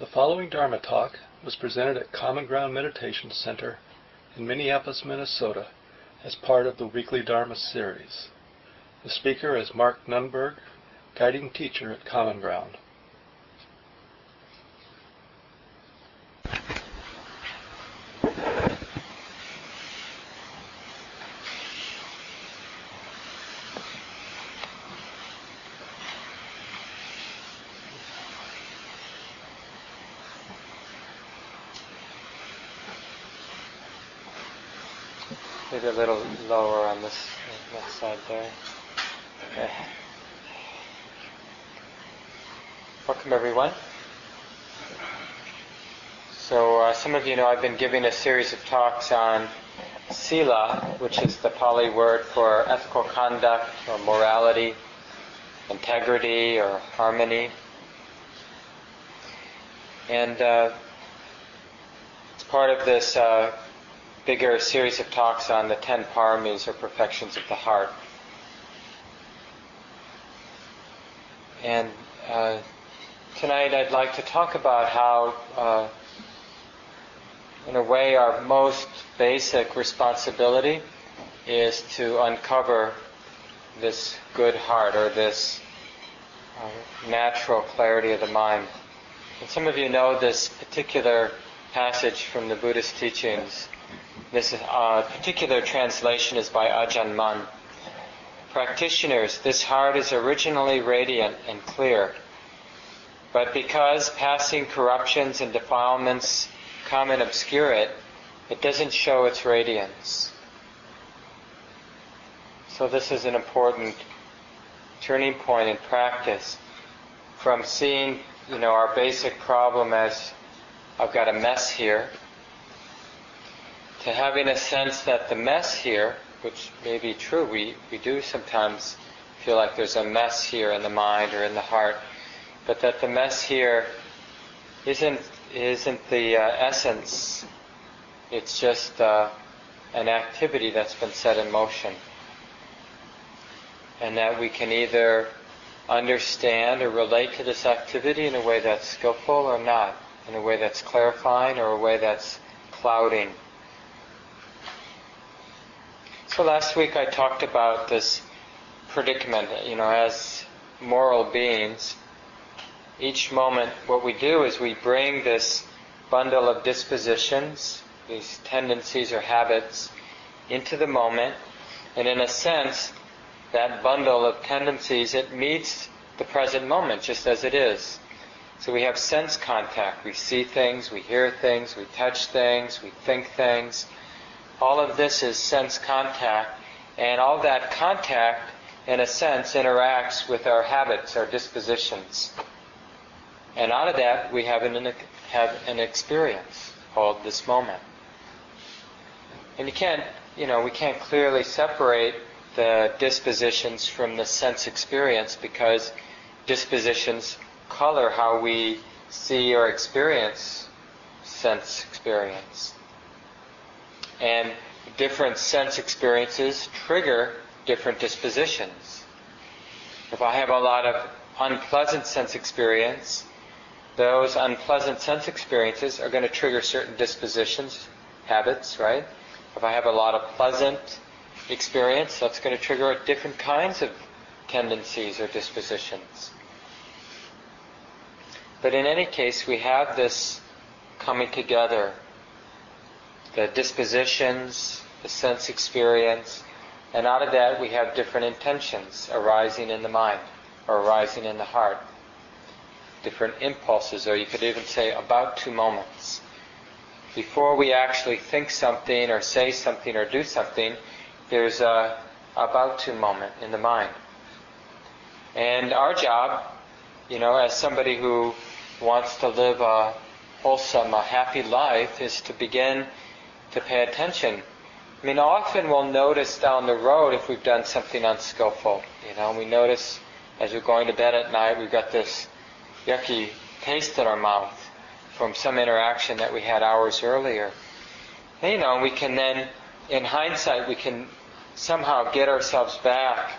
The following Dharma talk was presented at Common Ground Meditation Center in Minneapolis, Minnesota, as part of the weekly Dharma series. The speaker is Mark Nunberg, guiding teacher at Common Ground. Maybe a little lower on this left side there. Okay. Welcome everyone. So uh, some of you know I've been giving a series of talks on sila, which is the Pali word for ethical conduct or morality, integrity or harmony. And uh, it's part of this uh, bigger series of talks on the ten paramis or perfections of the heart. And uh, tonight I'd like to talk about how, uh, in a way, our most basic responsibility is to uncover this good heart or this uh, natural clarity of the mind. And some of you know this particular passage from the Buddhist teachings this uh, particular translation is by Ajahn Mun. Practitioners, this heart is originally radiant and clear, but because passing corruptions and defilements come and obscure it, it doesn't show its radiance. So this is an important turning point in practice from seeing, you know, our basic problem as I've got a mess here to having a sense that the mess here, which may be true, we, we do sometimes feel like there's a mess here in the mind or in the heart, but that the mess here isn't, isn't the uh, essence, it's just uh, an activity that's been set in motion. And that we can either understand or relate to this activity in a way that's skillful or not, in a way that's clarifying or a way that's clouding. So last week I talked about this predicament, you know, as moral beings, each moment what we do is we bring this bundle of dispositions, these tendencies or habits, into the moment, and in a sense, that bundle of tendencies, it meets the present moment just as it is. So we have sense contact. We see things, we hear things, we touch things, we think things, all of this is sense contact, and all that contact, in a sense, interacts with our habits, our dispositions. And out of that, we have an, have an experience called this moment. And you can't, you know, we can't clearly separate the dispositions from the sense experience because dispositions color how we see or experience sense experience. And different sense experiences trigger different dispositions. If I have a lot of unpleasant sense experience, those unpleasant sense experiences are going to trigger certain dispositions, habits, right? If I have a lot of pleasant experience, that's going to trigger different kinds of tendencies or dispositions. But in any case, we have this coming together the dispositions, the sense experience, and out of that we have different intentions arising in the mind or arising in the heart. Different impulses, or you could even say about two moments. Before we actually think something or say something or do something, there's a about to moment in the mind. And our job, you know, as somebody who wants to live a wholesome, a happy life, is to begin to pay attention. I mean, often we'll notice down the road if we've done something unskillful. You know, we notice as we're going to bed at night, we've got this yucky taste in our mouth from some interaction that we had hours earlier. And, you know, we can then, in hindsight, we can somehow get ourselves back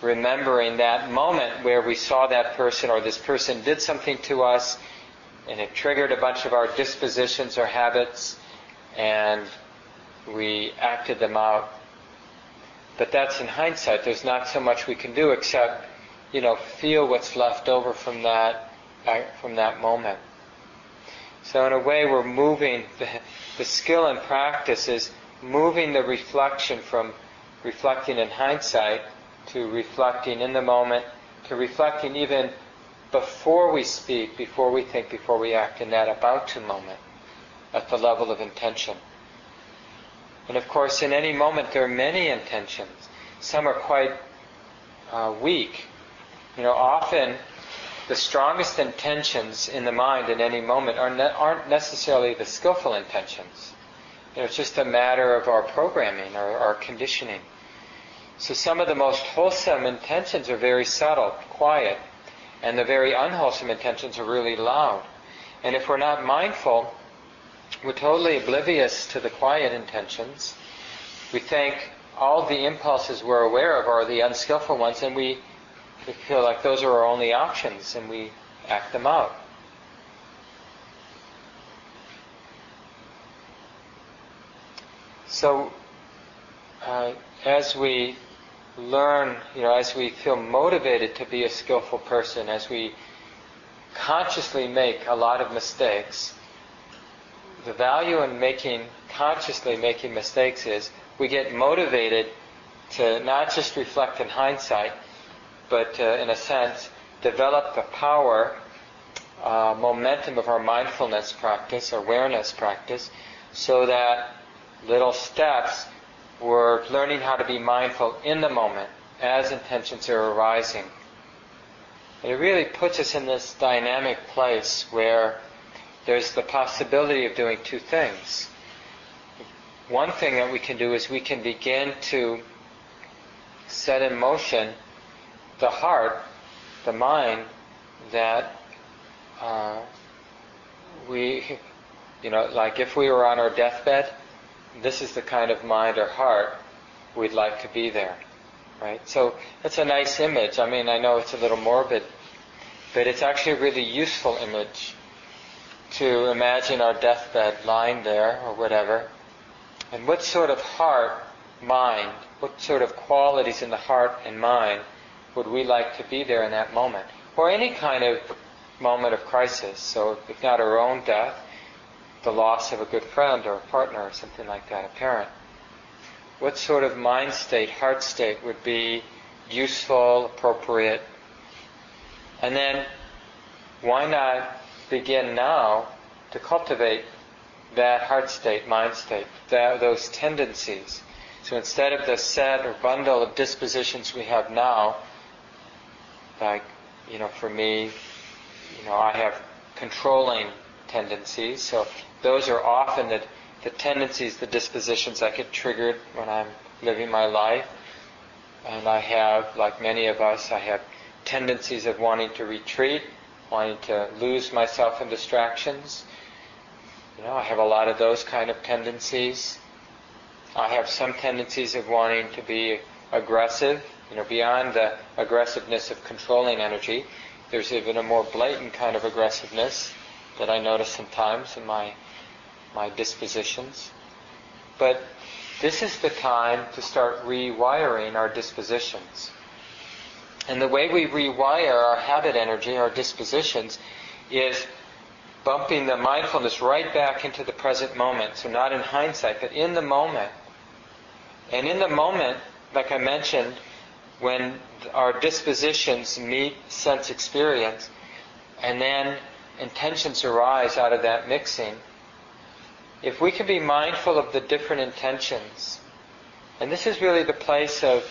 remembering that moment where we saw that person or this person did something to us and it triggered a bunch of our dispositions or habits, and we acted them out. But that's in hindsight. There's not so much we can do except, you know, feel what's left over from that from that moment. So in a way, we're moving the, the skill and practice is moving the reflection from reflecting in hindsight to reflecting in the moment to reflecting even before we speak, before we think, before we act in that about to moment at the level of intention. And of course, in any moment, there are many intentions. Some are quite uh, weak. You know, often the strongest intentions in the mind in any moment are ne- aren't necessarily the skillful intentions. You know, it's just a matter of our programming or our conditioning. So some of the most wholesome intentions are very subtle, quiet, and the very unwholesome intentions are really loud. And if we're not mindful, we're totally oblivious to the quiet intentions. We think all the impulses we're aware of are the unskillful ones, and we, feel like those are our only options, and we act them out. So, uh, as we learn, you know, as we feel motivated to be a skillful person, as we consciously make a lot of mistakes, the value in making consciously making mistakes is we get motivated to not just reflect in hindsight, but in a sense develop the power, uh, momentum of our mindfulness practice, awareness practice, so that little steps we're learning how to be mindful in the moment as intentions are arising. And it really puts us in this dynamic place where there's the possibility of doing two things. One thing that we can do is we can begin to set in motion the heart, the mind, that uh, we, you know, like if we were on our deathbed, this is the kind of mind or heart we'd like to be there. Right? So that's a nice image. I mean, I know it's a little morbid, but it's actually a really useful image to imagine our deathbed lying there or whatever. And what sort of heart, mind, what sort of qualities in the heart and mind would we like to be there in that moment? Or any kind of moment of crisis. So if not our own death, the loss of a good friend or a partner or something like that, a parent. What sort of mind state, heart state would be useful, appropriate? And then why not begin now to cultivate that heart state, mind state, that, those tendencies? So instead of the set or bundle of dispositions we have now, like, you know, for me, you know, I have controlling tendencies. So those are often the, the tendencies, the dispositions that get triggered when I'm living my life. And I have, like many of us, I have tendencies of wanting to retreat, wanting to lose myself in distractions. You know, I have a lot of those kind of tendencies. I have some tendencies of wanting to be aggressive, you know, beyond the aggressiveness of controlling energy. There's even a more blatant kind of aggressiveness that I notice sometimes in my my dispositions. But this is the time to start rewiring our dispositions. And the way we rewire our habit energy, our dispositions, is bumping the mindfulness right back into the present moment. So not in hindsight, but in the moment. And in the moment, like I mentioned, when our dispositions meet sense experience, and then intentions arise out of that mixing, if we can be mindful of the different intentions, and this is really the place of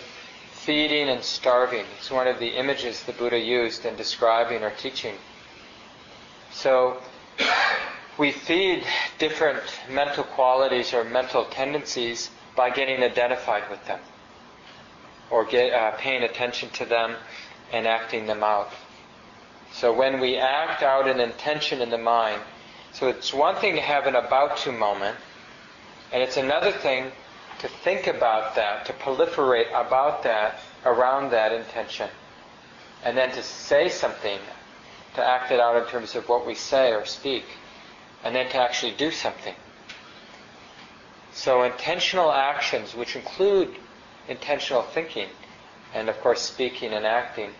feeding and starving. It's one of the images the Buddha used in describing or teaching. So we feed different mental qualities or mental tendencies by getting identified with them or get, uh, paying attention to them and acting them out. So when we act out an intention in the mind, so it's one thing to have an about to moment, and it's another thing to think about that, to proliferate about that, around that intention, and then to say something to act it out in terms of what we say or speak, and then to actually do something. So intentional actions, which include intentional thinking, and of course speaking and acting,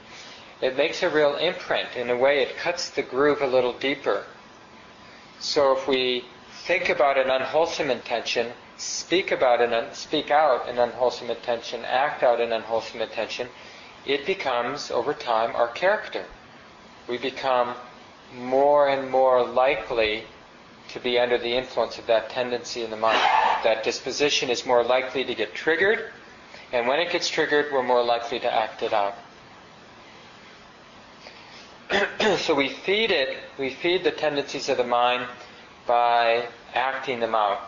it makes a real imprint. In a way, it cuts the groove a little deeper. So if we think about an unwholesome intention, speak about an un- speak out an unwholesome intention, act out an unwholesome intention, it becomes over time our character. We become more and more likely to be under the influence of that tendency in the mind. That disposition is more likely to get triggered, and when it gets triggered, we're more likely to act it out. so we feed it, we feed the tendencies of the mind by acting them out.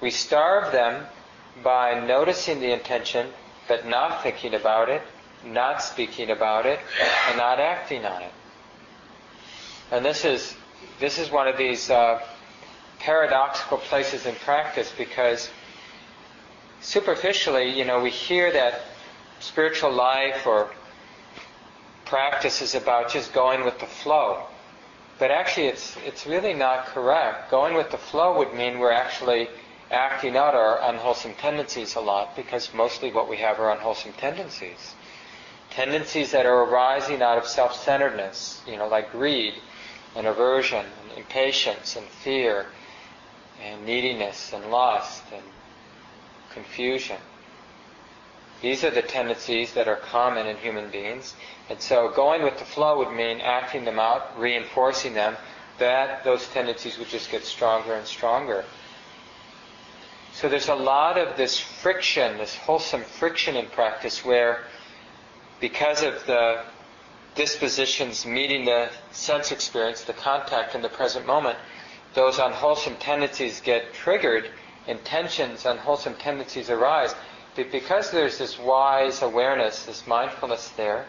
We starve them by noticing the intention, but not thinking about it, not speaking about it, and not acting on it. And this is this is one of these uh, paradoxical places in practice because superficially, you know, we hear that spiritual life or practice is about just going with the flow. But actually, it's, it's really not correct. Going with the flow would mean we're actually acting out our unwholesome tendencies a lot because mostly what we have are unwholesome tendencies. Tendencies that are arising out of self centeredness, you know, like greed and aversion and impatience and fear and neediness and lust and confusion. These are the tendencies that are common in human beings. And so going with the flow would mean acting them out, reinforcing them, that those tendencies would just get stronger and stronger. So there's a lot of this friction, this wholesome friction in practice where because of the dispositions meeting the sense experience, the contact in the present moment, those unwholesome tendencies get triggered, intentions, unwholesome tendencies arise. But because there's this wise awareness, this mindfulness there,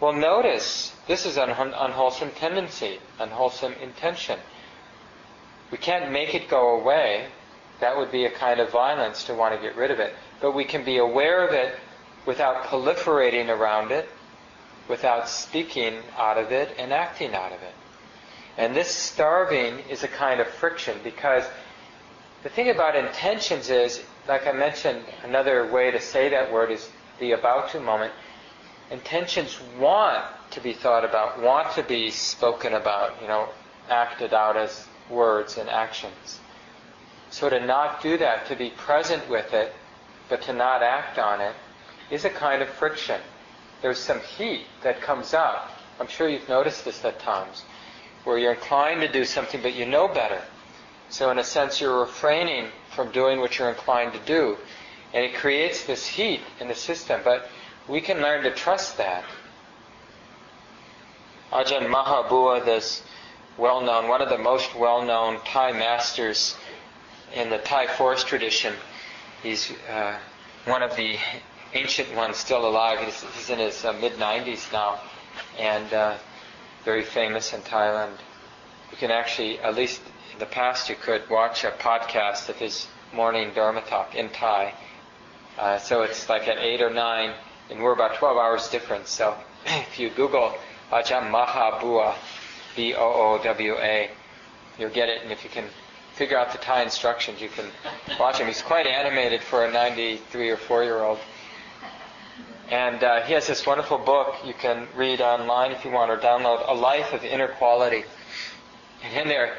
well, notice this is an unwholesome tendency, unwholesome intention. We can't make it go away. That would be a kind of violence to want to get rid of it. But we can be aware of it without proliferating around it, without speaking out of it and acting out of it. And this starving is a kind of friction because the thing about intentions is, like I mentioned, another way to say that word is the about to moment. Intentions want to be thought about, want to be spoken about, you know, acted out as words and actions. So to not do that, to be present with it, but to not act on it, is a kind of friction. There's some heat that comes up. I'm sure you've noticed this at times where you're inclined to do something, but you know better. So, in a sense, you're refraining from doing what you're inclined to do. And it creates this heat in the system. But we can learn to trust that. Ajahn Maha Boowa, this well known, one of the most well known Thai masters in the Thai forest tradition, he's uh, one of the ancient ones still alive. He's, he's in his uh, mid 90s now. And uh, very famous in Thailand. You can actually, at least in the past, you could watch a podcast of his morning Dharma talk in Thai. Uh, so it's like at 8 or 9, and we're about 12 hours different. So if you Google Ajahn Maha Boowa, B O O W A, you'll get it. And if you can figure out the Thai instructions, you can watch him. He's quite animated for a 93 or 4 year old. And uh, he has this wonderful book you can read online if you want or download, A Life of Inner Quality. And in there,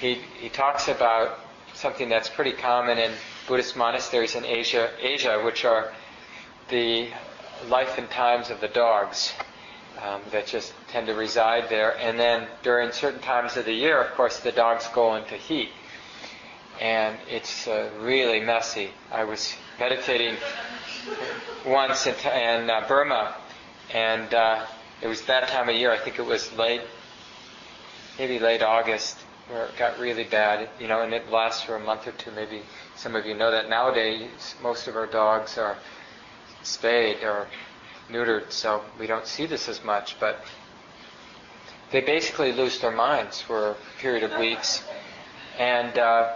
he, he talks about something that's pretty common in Buddhist monasteries in Asia, Asia, which are the life and times of the dogs um, that just tend to reside there. And then during certain times of the year, of course, the dogs go into heat. And it's uh, really messy. I was meditating once in, in uh, Burma, and uh, it was that time of year. I think it was late, maybe late August, where it got really bad. You know, and it lasts for a month or two. Maybe some of you know that nowadays most of our dogs are spayed or neutered, so we don't see this as much. But they basically lose their minds for a period of weeks, and uh,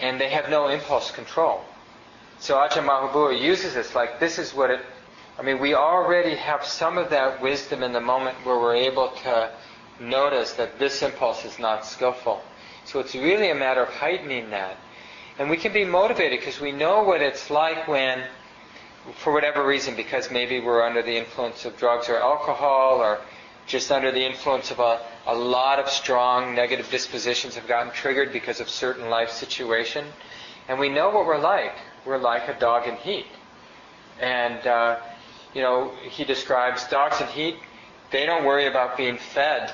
and they have no impulse control. So Ajahn Maha Boowa uses this like this is what it. I mean, we already have some of that wisdom in the moment where we're able to notice that this impulse is not skillful. So it's really a matter of heightening that. And we can be motivated because we know what it's like when, for whatever reason, because maybe we're under the influence of drugs or alcohol or just under the influence of a, a lot of strong negative dispositions have gotten triggered because of certain life situation. And we know what we're like. We're like a dog in heat. And, uh, you know, he describes dogs in heat, they don't worry about being fed.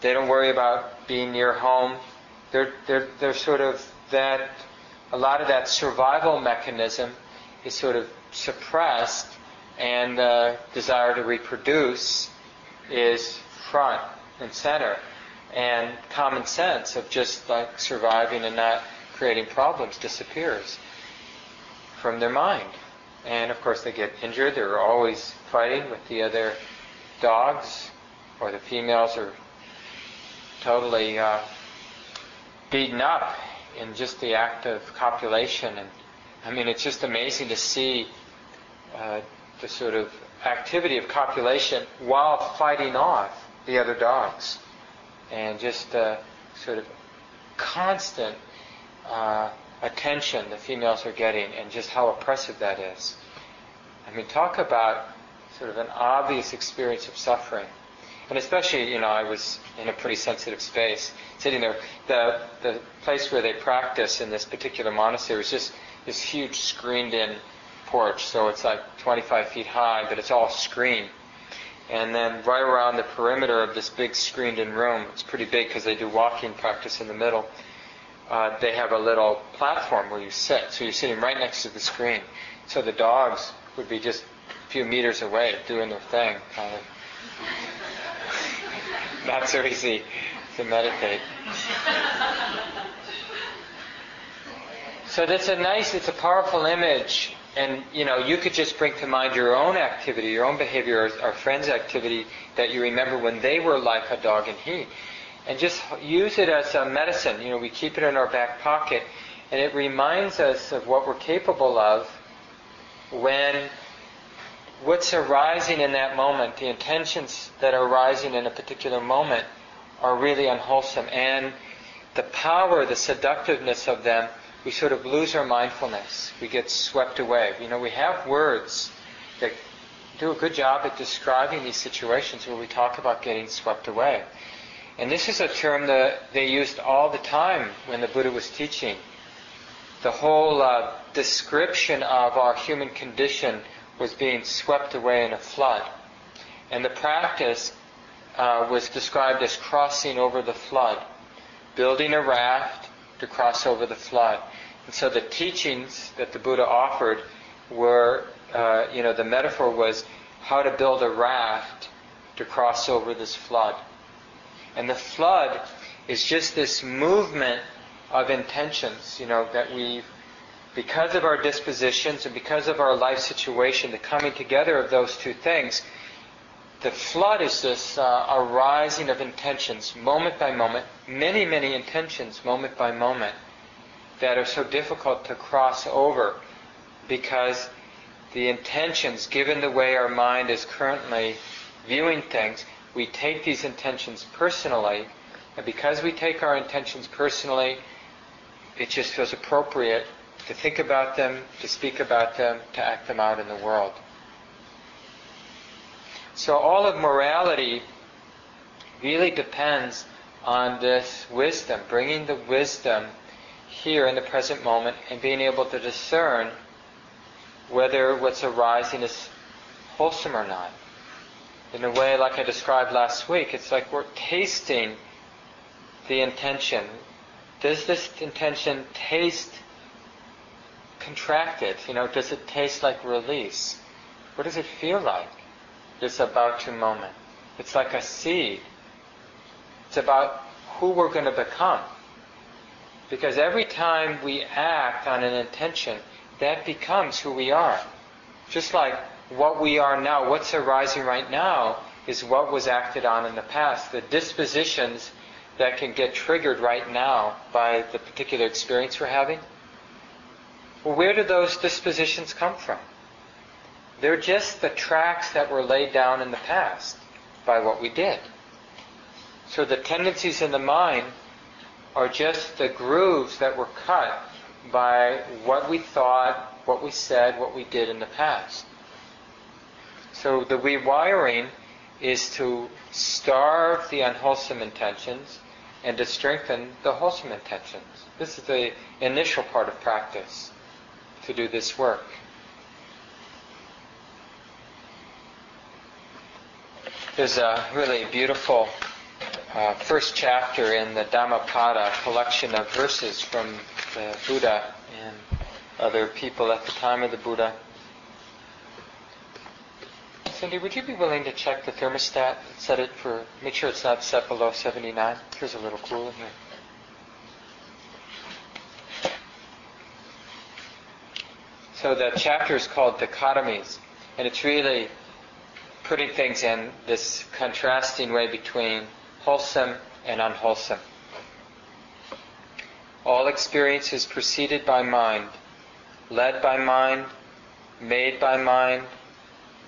They don't worry about being near home. They're, they're, they're sort of that, a lot of that survival mechanism is sort of suppressed and the desire to reproduce is front and center. And common sense of just like surviving and not creating problems disappears from their mind. And of course, they get injured. They're always fighting with the other dogs, or the females are totally uh, beaten up in just the act of copulation. And I mean, it's just amazing to see uh, the sort of activity of copulation while fighting off the other dogs. And just uh, sort of constant uh, attention the females are getting and just how oppressive that is. I mean, talk about sort of an obvious experience of suffering. And especially, you know, I was in a pretty sensitive space, sitting there. The, the place where they practice in this particular monastery is just this huge screened in porch. So it's like 25 feet high, but it's all screened. And then right around the perimeter of this big screened in room, it's pretty big because they do walking practice in the middle, uh, they have a little platform where you sit. So you're sitting right next to the screen. So the dogs would be just a few meters away doing their thing. Kind of. Not so easy to meditate. So that's a nice, it's a powerful image and you know, you could just bring to mind your own activity, your own behavior, or, or friends' activity that you remember when they were like a dog and he, and just use it as a medicine. You know, we keep it in our back pocket, and it reminds us of what we're capable of when what's arising in that moment, the intentions that are arising in a particular moment, are really unwholesome, and the power, the seductiveness of them we sort of lose our mindfulness. We get swept away. You know, we have words that do a good job at describing these situations where we talk about getting swept away. And this is a term that they used all the time when the Buddha was teaching. The whole uh, description of our human condition was being swept away in a flood. And the practice uh, was described as crossing over the flood, building a raft to cross over the flood. And so the teachings that the Buddha offered were, uh, you know, the metaphor was how to build a raft to cross over this flood. And the flood is just this movement of intentions, you know, that we, because of our dispositions and because of our life situation, the coming together of those two things, the flood is this uh, arising of intentions, moment by moment, many, many intentions, moment by moment that are so difficult to cross over because the intentions, given the way our mind is currently viewing things, we take these intentions personally, and because we take our intentions personally, it just feels appropriate to think about them, to speak about them, to act them out in the world. So all of morality really depends on this wisdom, bringing the wisdom here in the present moment and being able to discern whether what's arising is wholesome or not. In a way, like I described last week, it's like we're tasting the intention. Does this intention taste contracted? You know, does it taste like release? What does it feel like? This about to moment. It's like a seed. It's about who we're going to become. Because every time we act on an intention, that becomes who we are. Just like what we are now, what's arising right now, is what was acted on in the past. The dispositions that can get triggered right now by the particular experience we're having. Well, where do those dispositions come from? They're just the tracks that were laid down in the past by what we did. So the tendencies in the mind are just the grooves that were cut by what we thought, what we said, what we did in the past. So the rewiring is to starve the unwholesome intentions and to strengthen the wholesome intentions. This is the initial part of practice to do this work. There's a really beautiful uh, first chapter in the Dhammapada collection of verses from the Buddha and other people at the time of the Buddha. Cindy, would you be willing to check the thermostat? Set it for, make sure it's not set below 79. Here's a little cool in here. So the chapter is called Dichotomies, and it's really putting things in this contrasting way between wholesome and unwholesome. All experience is preceded by mind, led by mind, made by mind.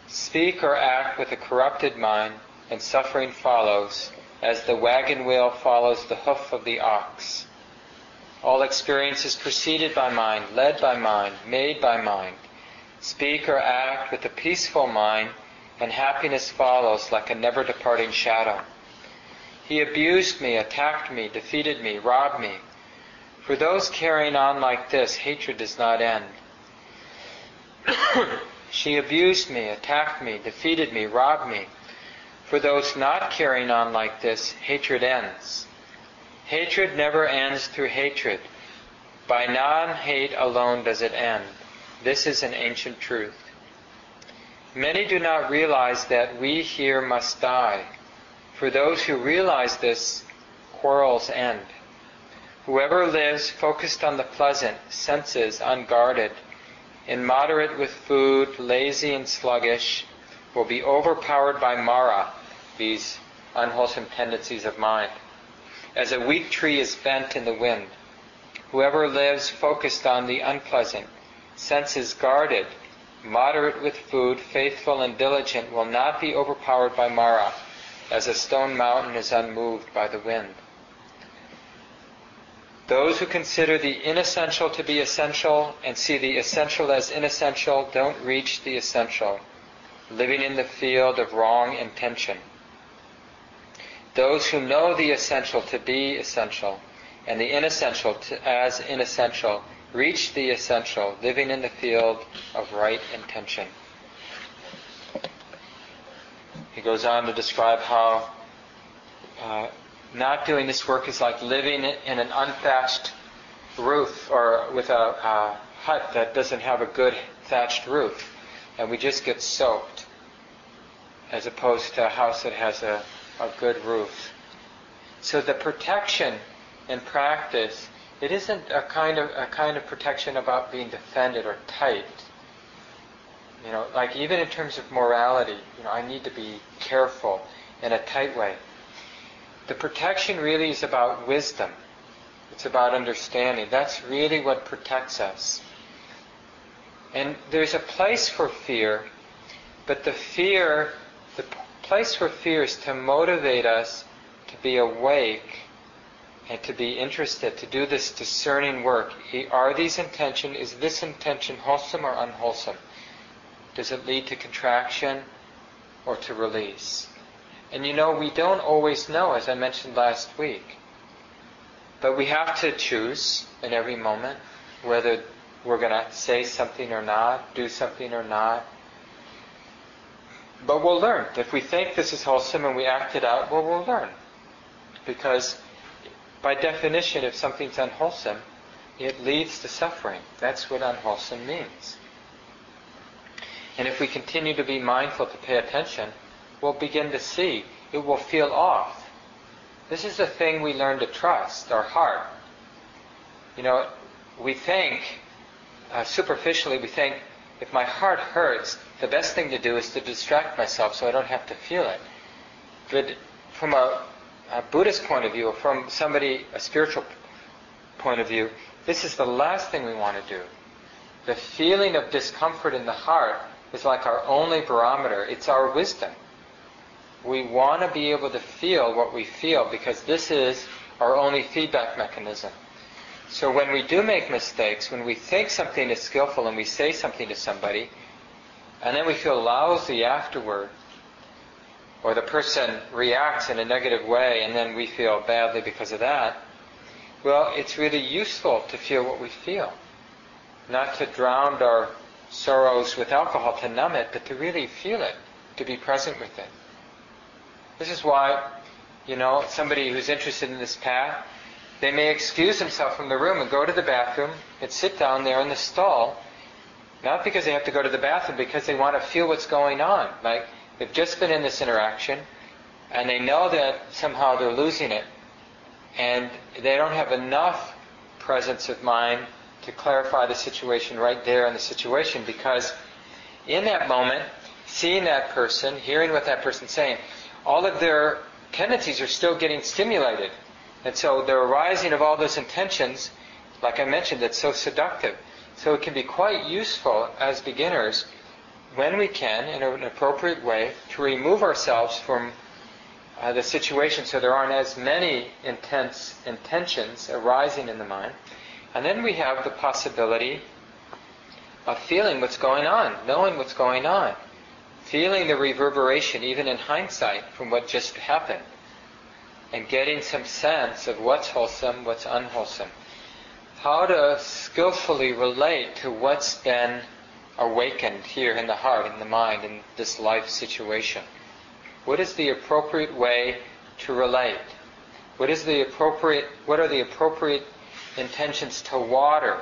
Speak or act with a corrupted mind, and suffering follows, as the wagon wheel follows the hoof of the ox. All experience is preceded by mind, led by mind, made by mind. Speak or act with a peaceful mind, and happiness follows like a never departing shadow. He abused me, attacked me, defeated me, robbed me. For those carrying on like this, hatred does not end. she abused me, attacked me, defeated me, robbed me. For those not carrying on like this, hatred ends. Hatred never ends through hatred. By non hate alone does it end. This is an ancient truth. Many do not realize that we here must die. For those who realize this, quarrels end. Whoever lives focused on the pleasant, senses unguarded, immoderate with food, lazy and sluggish, will be overpowered by Mara, these unwholesome tendencies of mind. As a weak tree is bent in the wind, whoever lives focused on the unpleasant, senses guarded, moderate with food, faithful and diligent, will not be overpowered by Mara, as a stone mountain is unmoved by the wind. Those who consider the inessential to be essential and see the essential as inessential don't reach the essential, living in the field of wrong intention. Those who know the essential to be essential and the inessential to, as inessential reach the essential, living in the field of right intention. He goes on to describe how uh, not doing this work is like living in an unthatched roof or with a, a hut that doesn't have a good thatched roof, and we just get soaked, as opposed to a house that has a, a good roof. So the protection in practice, it isn't a kind of a kind of protection about being defended or tight. You know, like even in terms of morality, you know, I need to be careful in a tight way. The protection really is about wisdom. It's about understanding. That's really what protects us. And there's a place for fear, but the fear, the place for fear is to motivate us to be awake and to be interested, to do this discerning work. Are these intention, is this intention wholesome or unwholesome? Does it lead to contraction or to release? And you know, we don't always know, as I mentioned last week. But we have to choose in every moment whether we're going to say something or not, do something or not. But we'll learn. If we think this is wholesome and we act it out, well, we'll learn. Because by definition, if something's unwholesome, it leads to suffering. That's what unwholesome means. And if we continue to be mindful to pay attention, we'll begin to see. It will feel off. This is the thing we learn to trust, our heart. You know, we think, uh, superficially, we think, if my heart hurts, the best thing to do is to distract myself so I don't have to feel it. But from a, a Buddhist point of view, or from somebody, a spiritual point of view, this is the last thing we want to do. The feeling of discomfort in the heart is like our only barometer. It's our wisdom. We want to be able to feel what we feel because this is our only feedback mechanism. So when we do make mistakes, when we think something is skillful and we say something to somebody, and then we feel lousy afterward, or the person reacts in a negative way and then we feel badly because of that, well, it's really useful to feel what we feel. Not to drown our sorrows with alcohol to numb it, but to really feel it, to be present with it. This is why, you know, somebody who's interested in this path, they may excuse themselves from the room and go to the bathroom and sit down there in the stall, not because they have to go to the bathroom, because they want to feel what's going on. Like they've just been in this interaction, and they know that somehow they're losing it, and they don't have enough presence of mind to clarify the situation right there in the situation because in that moment, seeing that person, hearing what that person's saying, all of their tendencies are still getting stimulated. And so the arising of all those intentions, like I mentioned, that's so seductive. So it can be quite useful as beginners when we can, in an appropriate way, to remove ourselves from uh, the situation so there aren't as many intense intentions arising in the mind and then we have the possibility of feeling what's going on, knowing what's going on, feeling the reverberation, even in hindsight, from what just happened, and getting some sense of what's wholesome, what's unwholesome. How to skillfully relate to what's been awakened here in the heart, in the mind, in this life situation. What is the appropriate way to relate? What is the appropriate what are the appropriate intentions to water,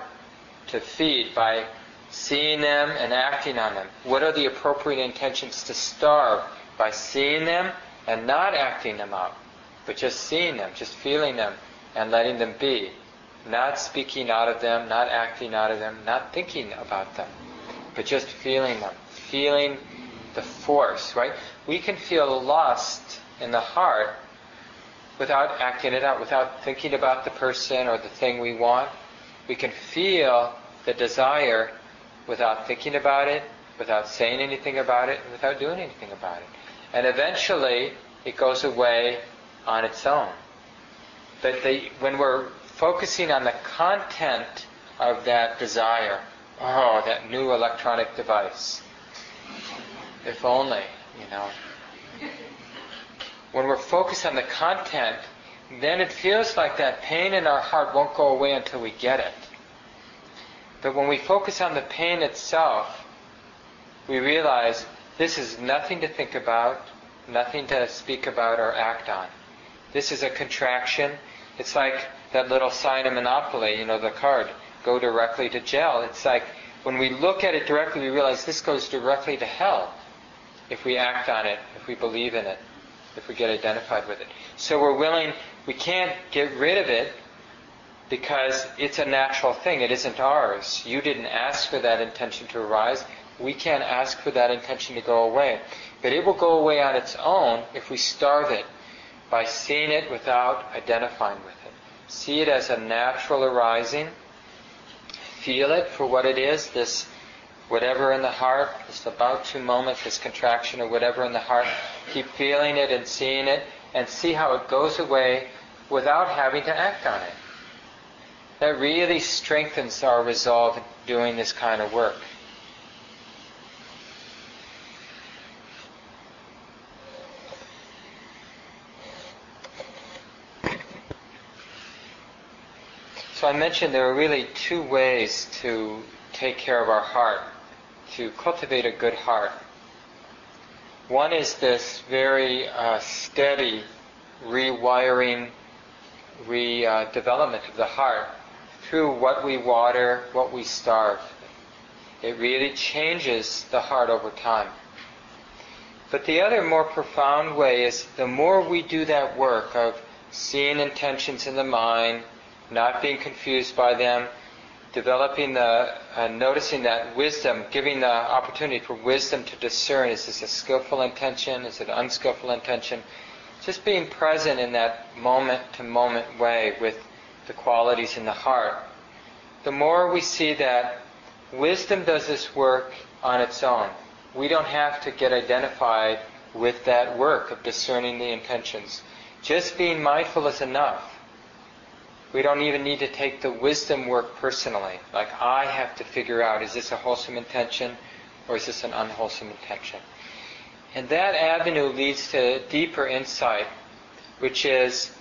to feed by seeing them and acting on them? What are the appropriate intentions to starve by seeing them and not acting them out, but just seeing them, just feeling them and letting them be? Not speaking out of them, not acting out of them, not thinking about them, but just feeling them, feeling the force, right? We can feel lust in the heart without acting it out, without thinking about the person or the thing we want. We can feel the desire without thinking about it, without saying anything about it, without doing anything about it. And eventually, it goes away on its own. But the, when we're focusing on the content of that desire, oh, that new electronic device, if only, you know, when we're focused on the content, then it feels like that pain in our heart won't go away until we get it. But when we focus on the pain itself, we realize this is nothing to think about, nothing to speak about or act on. This is a contraction. It's like that little sign of Monopoly, you know, the card, go directly to jail. It's like when we look at it directly, we realize this goes directly to hell if we act on it, if we believe in it if we get identified with it. So we're willing, we can't get rid of it because it's a natural thing. It isn't ours. You didn't ask for that intention to arise. We can't ask for that intention to go away. But it will go away on its own if we starve it by seeing it without identifying with it. See it as a natural arising. Feel it for what it is, this whatever in the heart, this about to moment, this contraction or whatever in the heart, keep feeling it and seeing it and see how it goes away without having to act on it. That really strengthens our resolve in doing this kind of work. So I mentioned there are really two ways to take care of our heart to cultivate a good heart. One is this very uh, steady rewiring, redevelopment uh, of the heart through what we water, what we starve. It really changes the heart over time. But the other more profound way is the more we do that work of seeing intentions in the mind, not being confused by them, developing the, uh, noticing that wisdom, giving the opportunity for wisdom to discern is this a skillful intention, is it unskillful intention? Just being present in that moment to moment way with the qualities in the heart. The more we see that wisdom does this work on its own. We don't have to get identified with that work of discerning the intentions. Just being mindful is enough. We don't even need to take the wisdom work personally. Like I have to figure out is this a wholesome intention or is this an unwholesome intention? And that avenue leads to deeper insight, which is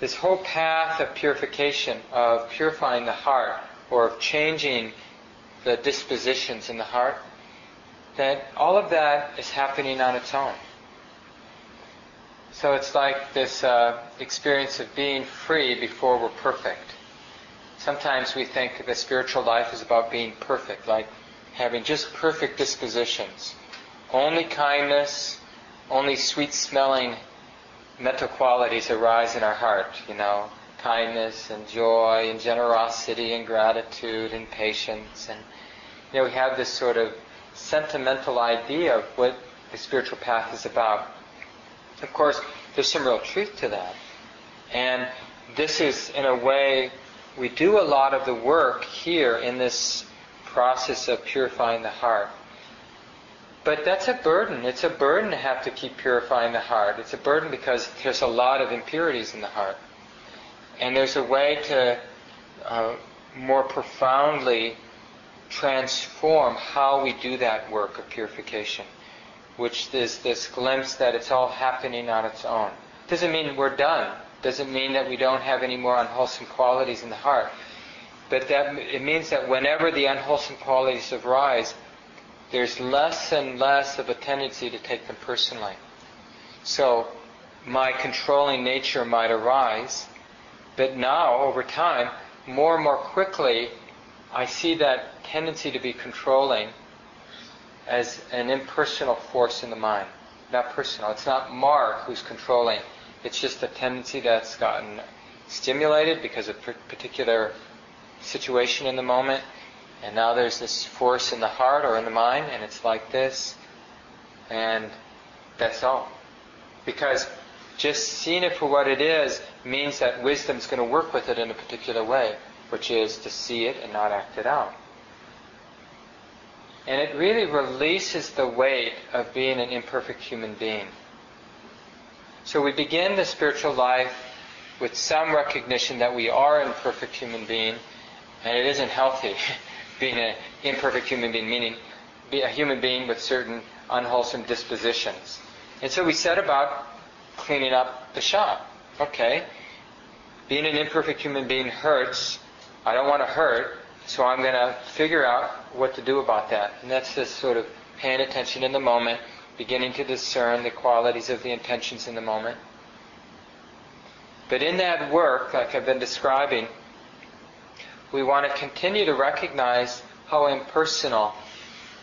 this whole path of purification, of purifying the heart, or of changing the dispositions in the heart, that all of that is happening on its own. So it's like this uh, experience of being free before we're perfect. Sometimes we think the spiritual life is about being perfect, like having just perfect dispositions. Only kindness, only sweet smelling mental qualities arise in our heart, you know, kindness and joy and generosity and gratitude and patience. And, you know, we have this sort of sentimental idea of what the spiritual path is about. Of course, there's some real truth to that. And this is, in a way, we do a lot of the work here in this process of purifying the heart. But that's a burden. It's a burden to have to keep purifying the heart. It's a burden because there's a lot of impurities in the heart. And there's a way to uh, more profoundly transform how we do that work of purification, which is this glimpse that it's all happening on its own. Doesn't mean we're done. Doesn't mean that we don't have any more unwholesome qualities in the heart. But that it means that whenever the unwholesome qualities arise, there's less and less of a tendency to take them personally. So my controlling nature might arise, but now, over time, more and more quickly, I see that tendency to be controlling as an impersonal force in the mind. Not personal. It's not Mark who's controlling. It's just a tendency that's gotten stimulated because of a particular situation in the moment. And now there's this force in the heart or in the mind, and it's like this. And that's all. Because just seeing it for what it is means that wisdom's going to work with it in a particular way, which is to see it and not act it out. And it really releases the weight of being an imperfect human being. So we begin the spiritual life with some recognition that we are an imperfect human being, and it isn't healthy being an imperfect human being, meaning be a human being with certain unwholesome dispositions. And so we set about cleaning up the shop. Okay, being an imperfect human being hurts. I don't want to hurt, so I'm going to figure out what to do about that. And that's this sort of paying attention in the moment, beginning to discern the qualities of the intentions in the moment. But in that work, like I've been describing, we want to continue to recognize how impersonal,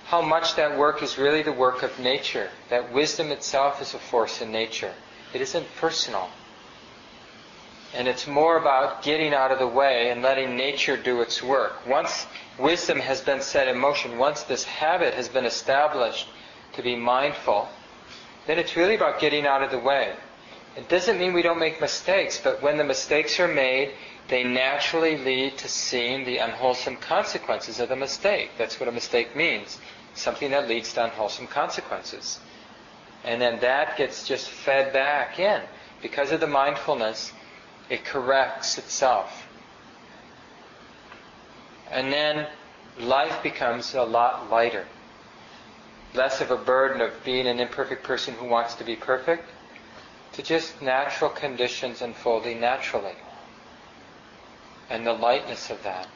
how much that work is really the work of nature, that wisdom itself is a force in nature. It isn't personal. And it's more about getting out of the way and letting nature do its work. Once wisdom has been set in motion, once this habit has been established to be mindful, then it's really about getting out of the way. It doesn't mean we don't make mistakes, but when the mistakes are made, they naturally lead to seeing the unwholesome consequences of the mistake. That's what a mistake means. Something that leads to unwholesome consequences. And then that gets just fed back in. Because of the mindfulness, it corrects itself. And then life becomes a lot lighter. Less of a burden of being an imperfect person who wants to be perfect, to just natural conditions unfolding naturally. And the lightness of that.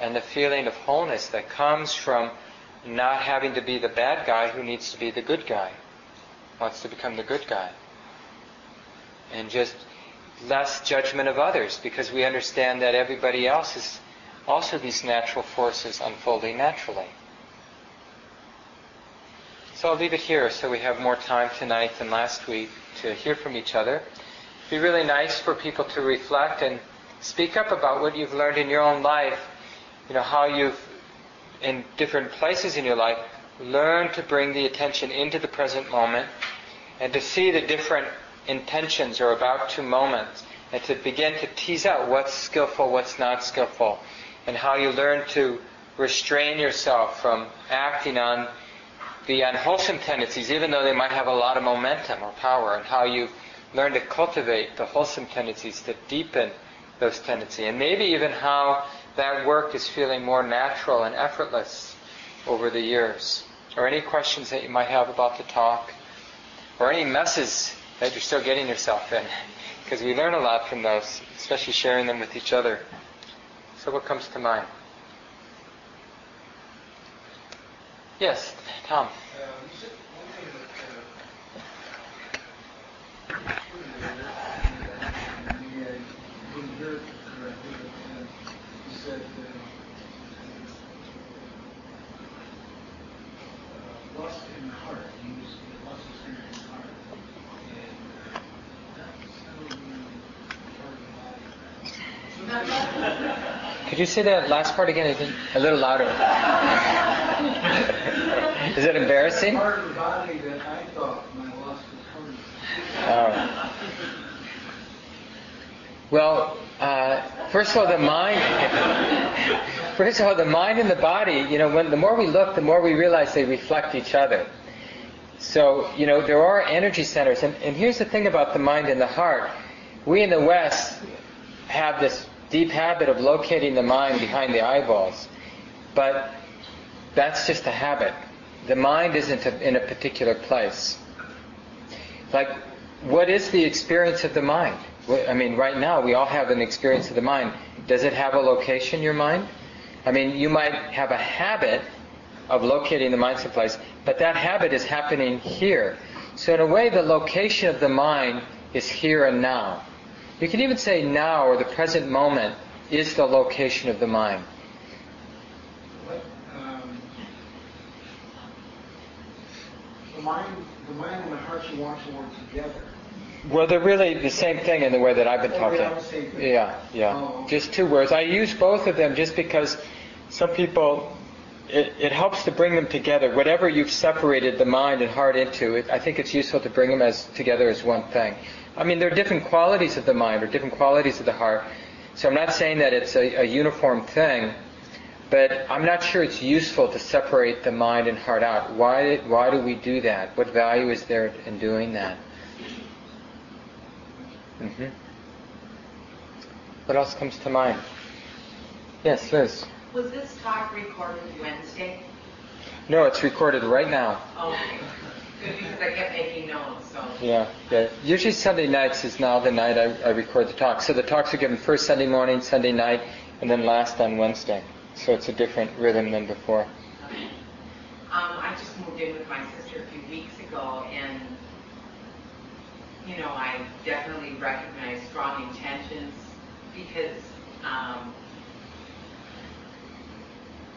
And the feeling of wholeness that comes from not having to be the bad guy who needs to be the good guy, wants to become the good guy. And just less judgment of others because we understand that everybody else is also these natural forces unfolding naturally. So I'll leave it here so we have more time tonight than last week to hear from each other. It'd be really nice for people to reflect and speak up about what you've learned in your own life. You know, how you've, in different places in your life, learned to bring the attention into the present moment and to see the different intentions or about to moments and to begin to tease out what's skillful, what's not skillful, and how you learn to restrain yourself from acting on the unwholesome tendencies, even though they might have a lot of momentum or power, and how you learn to cultivate the wholesome tendencies to deepen those tendencies, and maybe even how that work is feeling more natural and effortless over the years. Or any questions that you might have about the talk, or any messes that you're still getting yourself in, because we learn a lot from those, especially sharing them with each other. So, what comes to mind? Yes, Tom. lust in the heart. He was lust is in the heart. And uh, that's part of the body. Could you say that last part again? A little louder. Is it embarrassing? Part of the body that I thought my lust was part of. Oh. Well, uh, first of all, the mind. First of all, the mind and the body. You know, when the more we look, the more we realize they reflect each other. So, you know, there are energy centers, and, and here's the thing about the mind and the heart. We in the West have this deep habit of locating the mind behind the eyeballs, but that's just a habit. The mind isn't in a particular place. Like, what is the experience of the mind? I mean, right now we all have an experience of the mind. Does it have a location, your mind? I mean, you might have a habit of locating the mind someplace, but that habit is happening here. So in a way, the location of the mind is here and now. You can even say now or the present moment is the location of the mind. But, um, the mind, the mind and the heart you want to work together. Well, they're really the same thing in the way that I've been talking. they are the same. Yeah, yeah. Oh. Just two words. I use both of them just because some people, it, it helps to bring them together. Whatever you've separated the mind and heart into, it, I think it's useful to bring them as together as one thing. I mean, there are different qualities of the mind or different qualities of the heart. So I'm not saying that it's a, a uniform thing, but I'm not sure it's useful to separate the mind and heart out. Why, why do we do that? What value is there in doing that? hmm What else comes to mind? Yes, Liz. Was this talk recorded Wednesday? No, it's recorded right now. Okay, good, because I kept making notes, so. Yeah, yeah. Usually Sunday nights is now the night I, I record the talk. So the talks are given first Sunday morning, Sunday night, and then last on Wednesday. So it's a different rhythm than before. Okay. Um, I just moved in with my sister a few weeks ago, and, you know, I definitely recognize strong intentions because, um,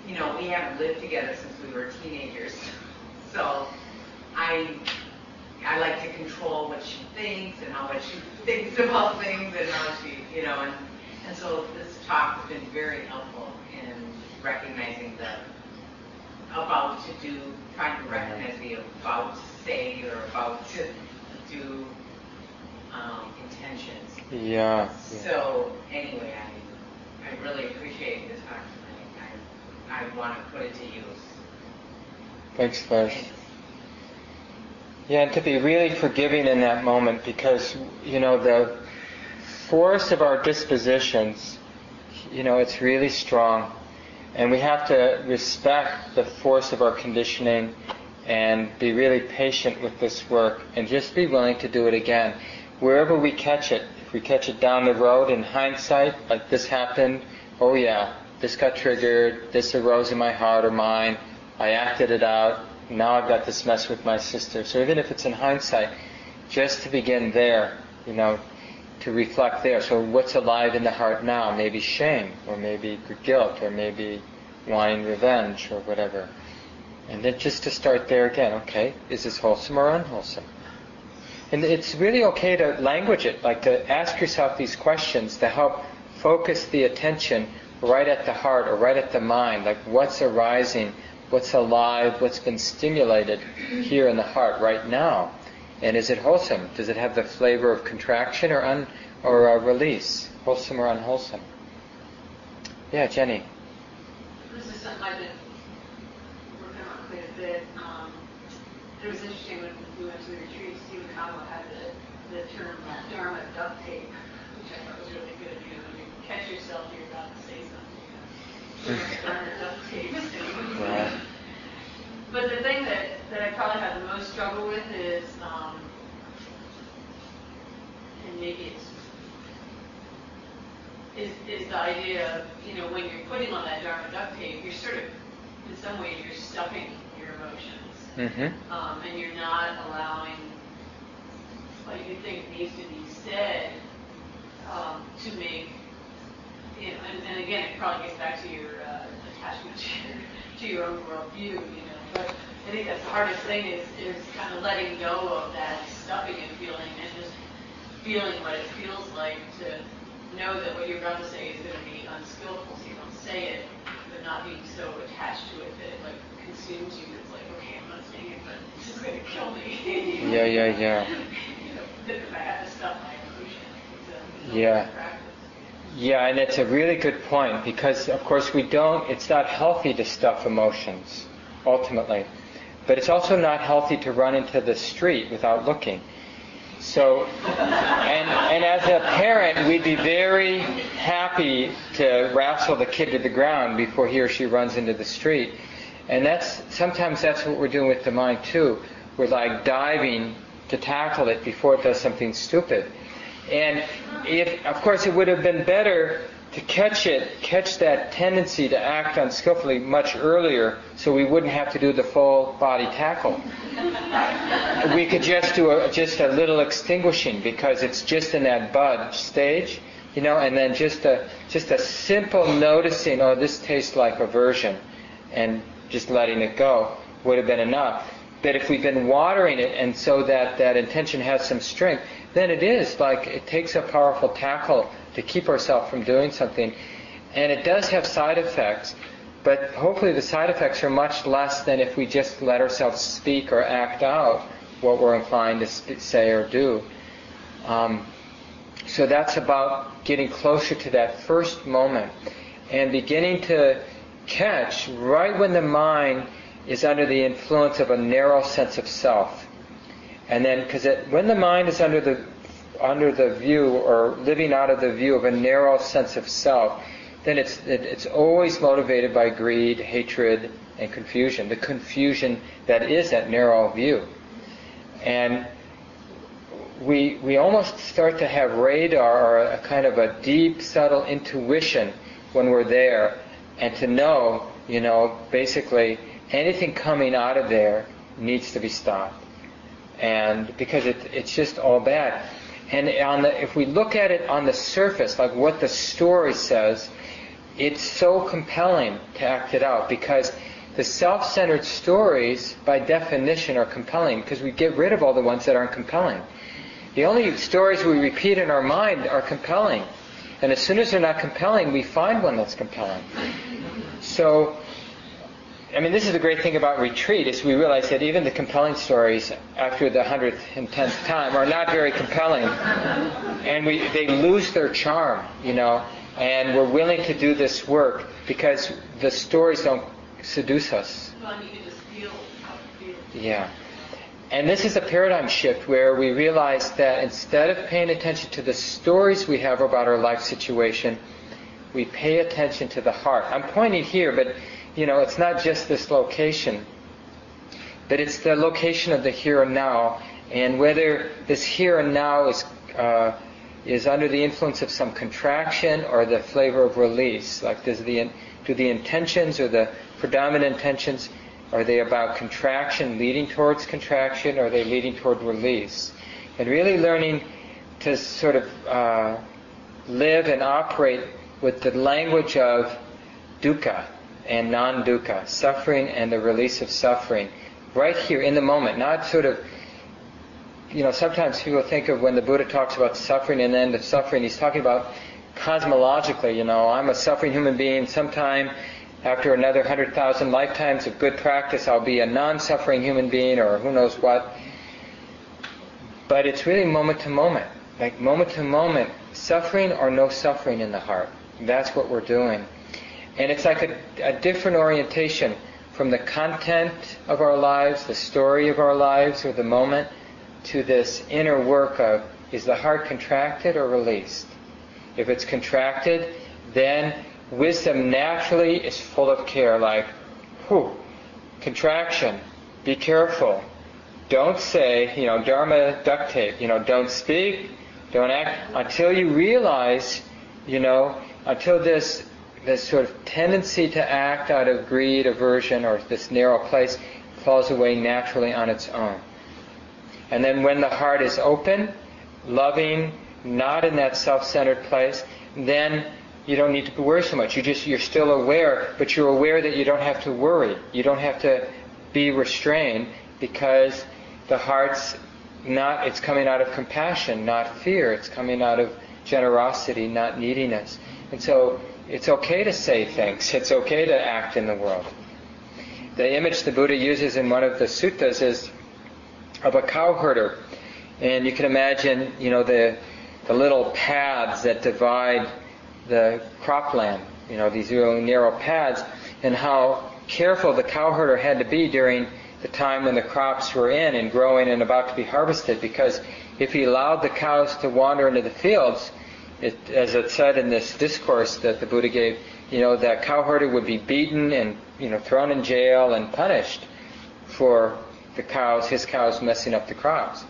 you know, we haven't lived together since we were teenagers. So I, I like to control what she thinks and how much she thinks about things and how she, you know, and, and so this talk has been very helpful in recognizing the about to do, trying to recognize the about to say or about to do um, intentions. Yeah. yeah. So anyway, I, I really appreciate this talk tonight. I, I want to put it to use. Thanks, Liz. Yeah, and to be really forgiving in that moment because, you know, the force of our dispositions, you know, it's really strong. And we have to respect the force of our conditioning and be really patient with this work and just be willing to do it again. Wherever we catch it, if we catch it down the road in hindsight, like this happened, oh yeah, this got triggered, this arose in my heart or mind, I acted it out, now I've got this mess with my sister. So even if it's in hindsight, just to begin there, you know, to reflect there. So what's alive in the heart now? Maybe shame, or maybe guilt, or maybe wanting revenge, or whatever. And then just to start there again, okay, is this wholesome or unwholesome? And it's really okay to language it, like to ask yourself these questions to help focus the attention right at the heart or right at the mind, like what's arising, what's alive, what's been stimulated here in the heart right now. And is it wholesome? Does it have the flavor of contraction or un, or uh, release? Wholesome or unwholesome? Yeah, Jenny. This is something I've been working on quite a bit. Um, it was interesting when we went to the retreat, Stephen Kama had the, the term Dharma duct tape, which I thought was really good. You know, when you catch yourself, you're about. You Dharma duct tape. But the thing that, that I probably have the most struggle with is, um, and maybe it's, is, is the idea of, you know, when you're putting on that Dharma duct tape, you're sort of, in some ways, you're stuffing your emotions. Mm-hmm. Um, and you're not allowing what you think needs to be said um, to make, and, and again, it probably gets back to your uh, attachment to your, to your own worldview, you know. But I think that's the hardest thing is, is kind of letting go of that stuffing and feeling and just feeling what it feels like to know that what you're about to say is going to be unskillful, so you don't say it, but not being so attached to it that it like consumes you. It's like, okay, I'm not saying it, but it's just going to kill me. Yeah, yeah, yeah. you know, if I have to stuff my emotion, it's a, it's a Yeah. practice. Yeah, and it's a really good point because, of course, we don't, it's not healthy to stuff emotions, ultimately. But it's also not healthy to run into the street without looking. So, and, and as a parent, we'd be very happy to wrestle the kid to the ground before he or she runs into the street. And that's, sometimes that's what we're doing with the mind too. We're like diving to tackle it before it does something stupid. And if, of course, it would have been better to catch it, catch that tendency to act unskillfully much earlier, so we wouldn't have to do the full body tackle. we could just do a, just a little extinguishing because it's just in that bud stage, you know, and then just a just a simple noticing, oh, this tastes like aversion, and just letting it go would have been enough. But if we've been watering it, and so that that intention has some strength, then it is like it takes a powerful tackle to keep ourselves from doing something, and it does have side effects. But hopefully, the side effects are much less than if we just let ourselves speak or act out what we're inclined to sp- say or do. Um, so that's about getting closer to that first moment and beginning to catch right when the mind is under the influence of a narrow sense of self. And then, because when the mind is under the under the view or living out of the view of a narrow sense of self, then it's it, it's always motivated by greed, hatred, and confusion. The confusion that is that narrow view, and we we almost start to have radar or a kind of a deep, subtle intuition when we're there, and to know, you know, basically anything coming out of there needs to be stopped, and because it, it's just all bad. And on the, if we look at it on the surface, like what the story says, it's so compelling to act it out because the self-centered stories, by definition, are compelling because we get rid of all the ones that aren't compelling. The only stories we repeat in our mind are compelling. And as soon as they're not compelling, we find one that's compelling. So, I mean, this is the great thing about retreat is we realize that even the compelling stories after the hundredth and tenth time are not very compelling, and we they lose their charm, you know. And we're willing to do this work because the stories don't seduce us. Well, you feel how it feels. Yeah. And this is a paradigm shift where we realize that instead of paying attention to the stories we have about our life situation, we pay attention to the heart. I'm pointing here, but you know, it's not just this location, but it's the location of the here and now, and whether this here and now is uh, is under the influence of some contraction or the flavor of release. Like, does the do the intentions or the predominant intentions are they about contraction leading towards contraction, or are they leading toward release? And really learning to sort of uh, live and operate with the language of dukkha and non-dukkha, suffering and the release of suffering, right here in the moment, not sort of you know, sometimes people think of when the Buddha talks about suffering and the end of suffering, he's talking about cosmologically, you know, I'm a suffering human being. Sometime after another hundred thousand lifetimes of good practice, I'll be a non-suffering human being or who knows what. But it's really moment to moment. Like moment to moment, suffering or no suffering in the heart. That's what we're doing. And it's like a, a different orientation from the content of our lives, the story of our lives, or the moment, to this inner work of is the heart contracted or released? If it's contracted, then wisdom naturally is full of care, like, whew, contraction, be careful. Don't say, you know, Dharma duct tape, you know, don't speak, don't act, until you realize, you know, until this this sort of tendency to act out of greed, aversion, or this narrow place falls away naturally on its own. And then when the heart is open, loving, not in that self-centered place, then you don't need to worry so much. You just you're still aware, but you're aware that you don't have to worry. You don't have to be restrained because the heart's not it's coming out of compassion, not fear. It's coming out of generosity, not neediness. And so it's okay to say things. It's okay to act in the world. The image the Buddha uses in one of the suttas is of a cowherder. And you can imagine, you know, the, the little paths that divide the cropland, you know, these really narrow paths, and how careful the cowherder had to be during the time when the crops were in and growing and about to be harvested, because if he allowed the cows to wander into the fields, it, as it said in this discourse that the Buddha gave, you know, that cowherder would be beaten and, you know, thrown in jail and punished for the cows, his cows messing up the crops.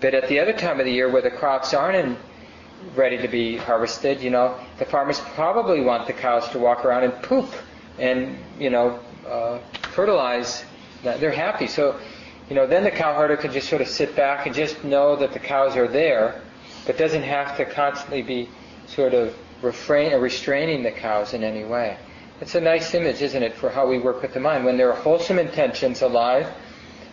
But at the other time of the year where the crops aren't in, ready to be harvested, you know, the farmers probably want the cows to walk around and poop and, you know, uh, fertilize. They're happy. So, you know, then the cowherder could just sort of sit back and just know that the cows are there but doesn't have to constantly be sort of refrain, restraining the cows in any way. It's a nice image, isn't it, for how we work with the mind. When there are wholesome intentions alive,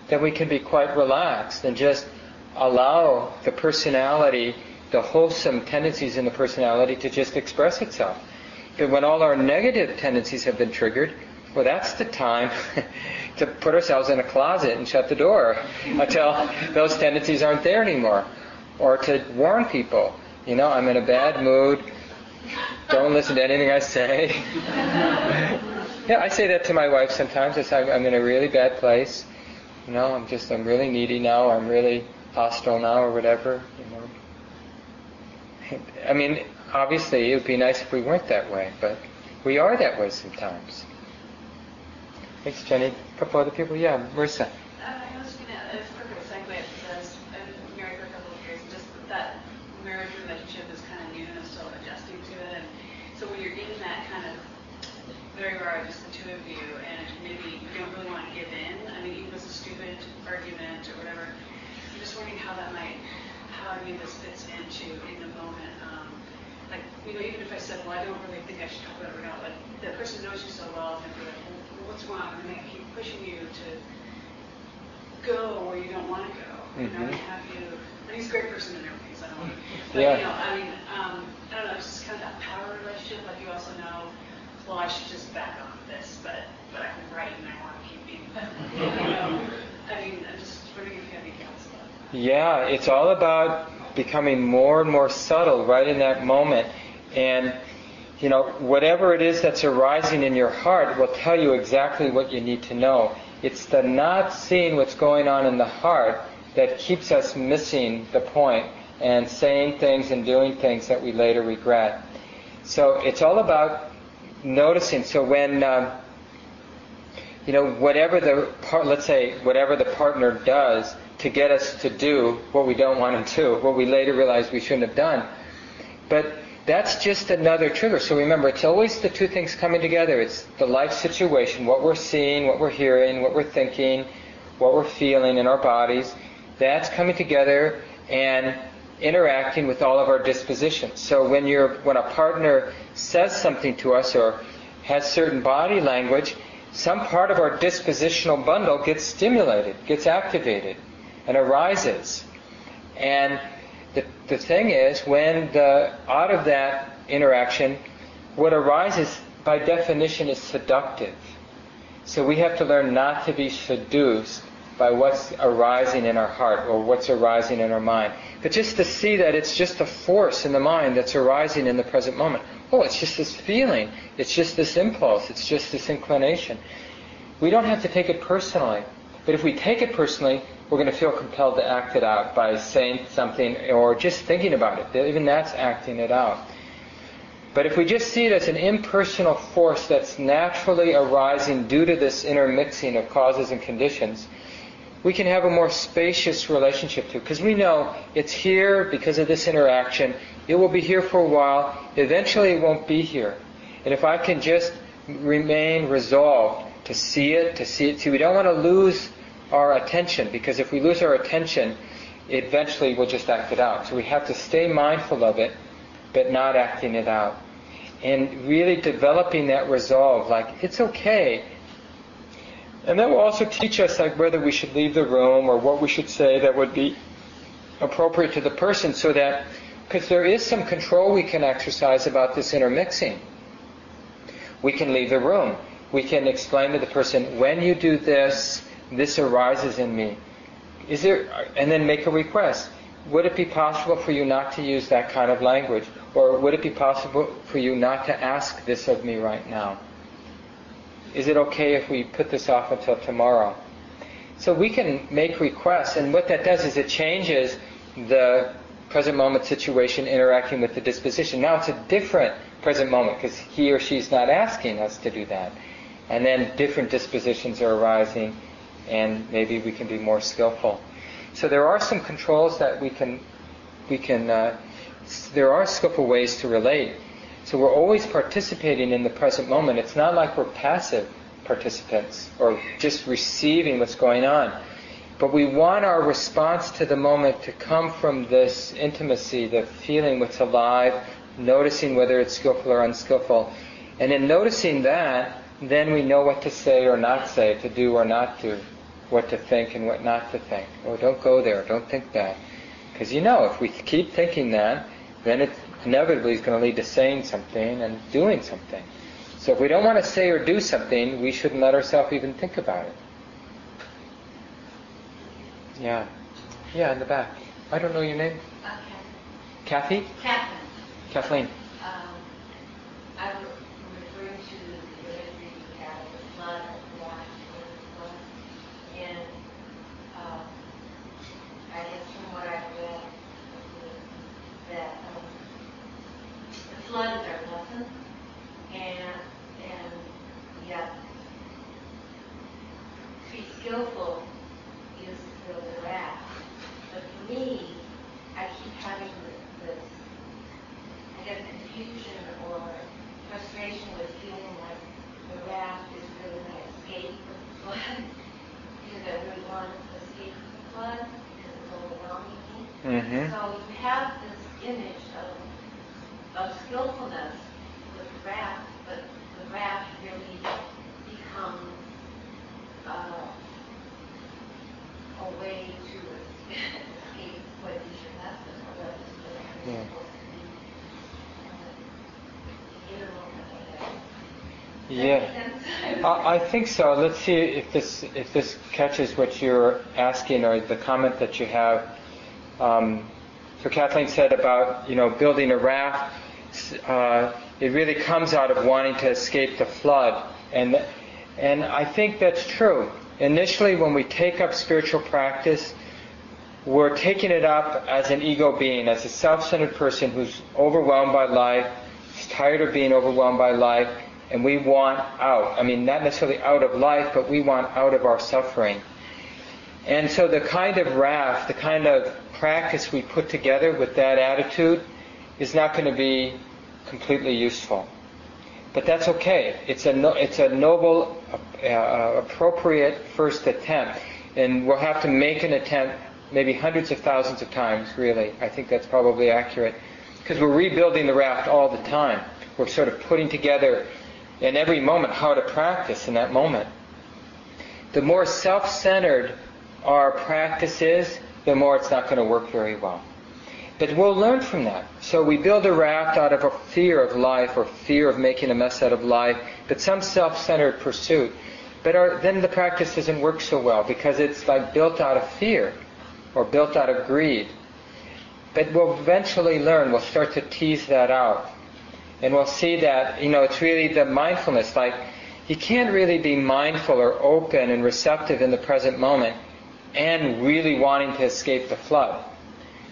then we can be quite relaxed and just allow the personality, the wholesome tendencies in the personality to just express itself. But when all our negative tendencies have been triggered, well, that's the time to put ourselves in a closet and shut the door until those tendencies aren't there anymore or to warn people. You know, I'm in a bad mood. Don't listen to anything I say. yeah, I say that to my wife sometimes. I say I'm in a really bad place. You know, I'm just I'm really needy now. I'm really hostile now, or whatever. You know. I mean, obviously, it would be nice if we weren't that way, but we are that way sometimes. Thanks, Jenny. A couple other people. Yeah, Marissa. Very rare, just the two of you, and maybe you don't really want to give in. I mean, even if it's a stupid argument or whatever. I'm just wondering how that might, how I mean this fits into in the moment. Um, like, you know, even if I said, well, I don't really think I should talk about it right now, but the person knows you so well, and they're like, well, what's wrong? And they keep pushing you to go where you don't want to go. Mm-hmm. You know, and have you, and he's a great person and everything, so I don't want to, but, yeah. you know, I mean, um, I don't know, it's just kind of that power relationship, like you also know, well, I should just back off this, but but I can write and I want to keep being. I mean, I'm just wondering if you have any. Yeah, it's all about becoming more and more subtle right in that moment, and you know, whatever it is that's arising in your heart will tell you exactly what you need to know. It's the not seeing what's going on in the heart that keeps us missing the point and saying things and doing things that we later regret. So it's all about noticing. So when um, you know whatever the part, let's say whatever the partner does to get us to do what we don't want to do, what we later realize we shouldn't have done, but that's just another trigger. So remember, it's always the two things coming together. It's the life situation, what we're seeing, what we're hearing, what we're thinking, what we're feeling in our bodies. That's coming together and interacting with all of our dispositions. So when you're when a partner says something to us or has certain body language, some part of our dispositional bundle gets stimulated, gets activated, and arises. And the, the thing is, when the out of that interaction, what arises by definition is seductive. So we have to learn not to be seduced by what's arising in our heart or what's arising in our mind. But just to see that it's just a force in the mind that's arising in the present moment. Oh, it's just this feeling. It's just this impulse. It's just this inclination. we don't have to take it personally. But if we take it personally, we're going to feel compelled to act it out by saying something or just thinking about it. Even that's acting it out. But if we just see it as an impersonal force that's naturally arising due to this intermixing of causes and conditions, we can have a more spacious relationship to. Because we know it's here because of this interaction. It will be here for a while. Eventually it won't be here. And if I can just remain resolved to see it, to see it, see, we don't want to lose our attention because if we lose our attention, eventually we'll just act it out. So we have to stay mindful of it, but not acting it out. And really developing that resolve, like, it's okay. And that will also teach us like whether we should leave the room or what we should say that would be appropriate to the person so that because there is some control we can exercise about this intermixing. We can leave the room. We can explain to the person, when you do this, this arises in me. Is there, and then make a request. Would it be possible for you not to use that kind of language? Or would it be possible for you not to ask this of me right now? Is it okay if we put this off until tomorrow? So we can make requests, and what that does is it changes the present moment situation interacting with the disposition. Now it's a different present moment because he or she's not asking us to do that. And then different dispositions are arising and maybe we can be more skillful. So there are some controls that we can, we can, uh, there are skillful ways to relate. So we're always participating in the present moment. It's not like we're passive participants or just receiving what's going on. But we want our response to the moment to come from this intimacy, the feeling what's alive, noticing whether it's skillful or unskillful. And in noticing that, then we know what to say or not say, to do or not do what to think and what not to think. Oh, don't go there. Don't think that. Because you know, if we keep thinking that, then it inevitably is going to lead to saying something and doing something. So if we don't want to say or do something, we shouldn't let ourselves even think about it. Yeah. Yeah, in the back. I don't know your name. Okay. Kathy? Kathleen. Kathleen. um, I'm referring to the imagery you had of the flood, the last flood. And, um, I guess from what I've read, that, um, the flood is our lesson, and, and yet, to be skillful is the raft. But for me, I keep having this, I guess, confusion or frustration with feeling like the raft is really my escape from the flood. Because I really want to escape from the flood because it's overwhelming me. Mm-hmm. So you have this image of, of skillfulness with the raft, but the raft really becomes uh, a way to escape what is your lesson or what is the Yeah. supposed to be. uh, in a moment like that. Does that Yeah. make sense? I think so. Let's see if this if this catches what you're asking or the comment that you have. Um, so Kathleen said about you know building a raft. Uh, it really comes out of wanting to escape the flood, and and I think that's true. Initially, when we take up spiritual practice, we're taking it up as an ego being, as a self-centered person who's overwhelmed by life, is tired of being overwhelmed by life, and we want out. I mean, not necessarily out of life, but we want out of our suffering. And so the kind of raft, the kind of practice we put together with that attitude is not going to be completely useful. But that's okay. It's a, no, it's a noble, uh, uh, appropriate first attempt. And we'll have to make an attempt maybe hundreds of thousands of times, really. I think that's probably accurate. Because we're rebuilding the raft all the time. We're sort of putting together in every moment how to practice in that moment. The more self-centered our practice is, the more it's not going to work very well. But we'll learn from that. So we build a raft out of a fear of life or fear of making a mess out of life, but some self-centered pursuit. But our, then the practice doesn't work so well because it's like built out of fear or built out of greed. But we'll eventually learn, we'll start to tease that out. And we'll see that, you know, it's really the mindfulness, like you can't really be mindful or open and receptive in the present moment and really wanting to escape the flood.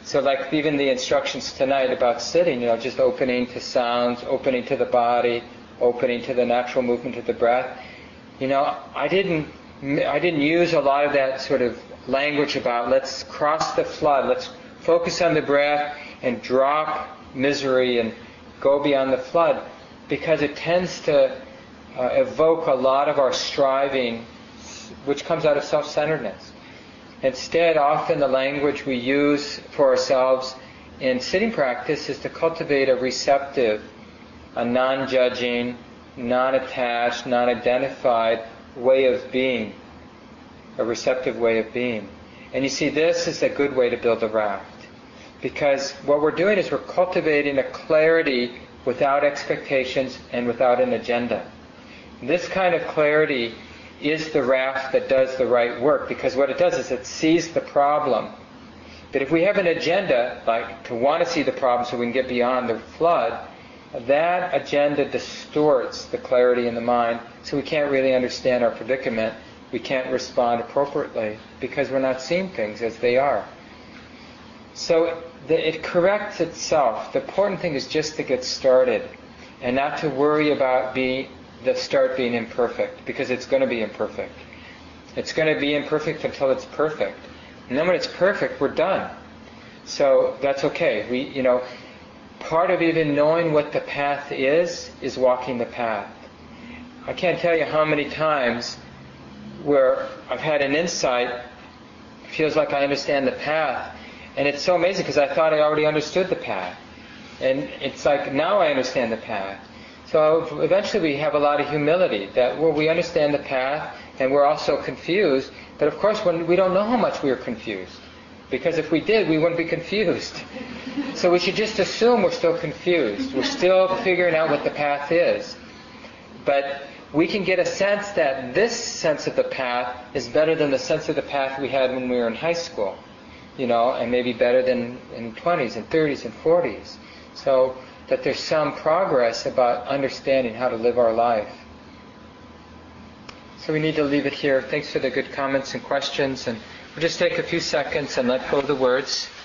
So, like even the instructions tonight about sitting, you know, just opening to sounds, opening to the body, opening to the natural movement of the breath. You know, I didn't, I didn't use a lot of that sort of language about let's cross the flood, let's focus on the breath and drop misery and go beyond the flood, because it tends to uh, evoke a lot of our striving, which comes out of self-centeredness. Instead, often the language we use for ourselves in sitting practice is to cultivate a receptive, a non-judging, non-attached, non-identified way of being, a receptive way of being. And you see, this is a good way to build a raft. Because what we're doing is we're cultivating a clarity without expectations and without an agenda. This kind of clarity is the raft that does the right work because what it does is it sees the problem. But if we have an agenda, like to want to see the problem so we can get beyond the flood, that agenda distorts the clarity in the mind so we can't really understand our predicament. We can't respond appropriately because we're not seeing things as they are. So the, it corrects itself. The important thing is just to get started and not to worry about the start being imperfect because it's going to be imperfect. It's going to be imperfect until it's perfect. And then when it's perfect, we're done. So that's okay. We, you know, part of even knowing what the path is is walking the path. I can't tell you how many times where I've had an insight, feels like I understand the path, and it's so amazing because I thought I already understood the path. And it's like now I understand the path. So eventually we have a lot of humility that well we understand the path and we're also confused, but of course when we don't know how much we are confused. Because if we did, we wouldn't be confused. So we should just assume we're still confused. We're still figuring out what the path is. But we can get a sense that this sense of the path is better than the sense of the path we had when we were in high school. You know, and maybe better than in 20s and 30s and 40s. So that there's some progress about understanding how to live our life. So we need to leave it here. Thanks for the good comments and questions, and we'll just take a few seconds and let go of the words.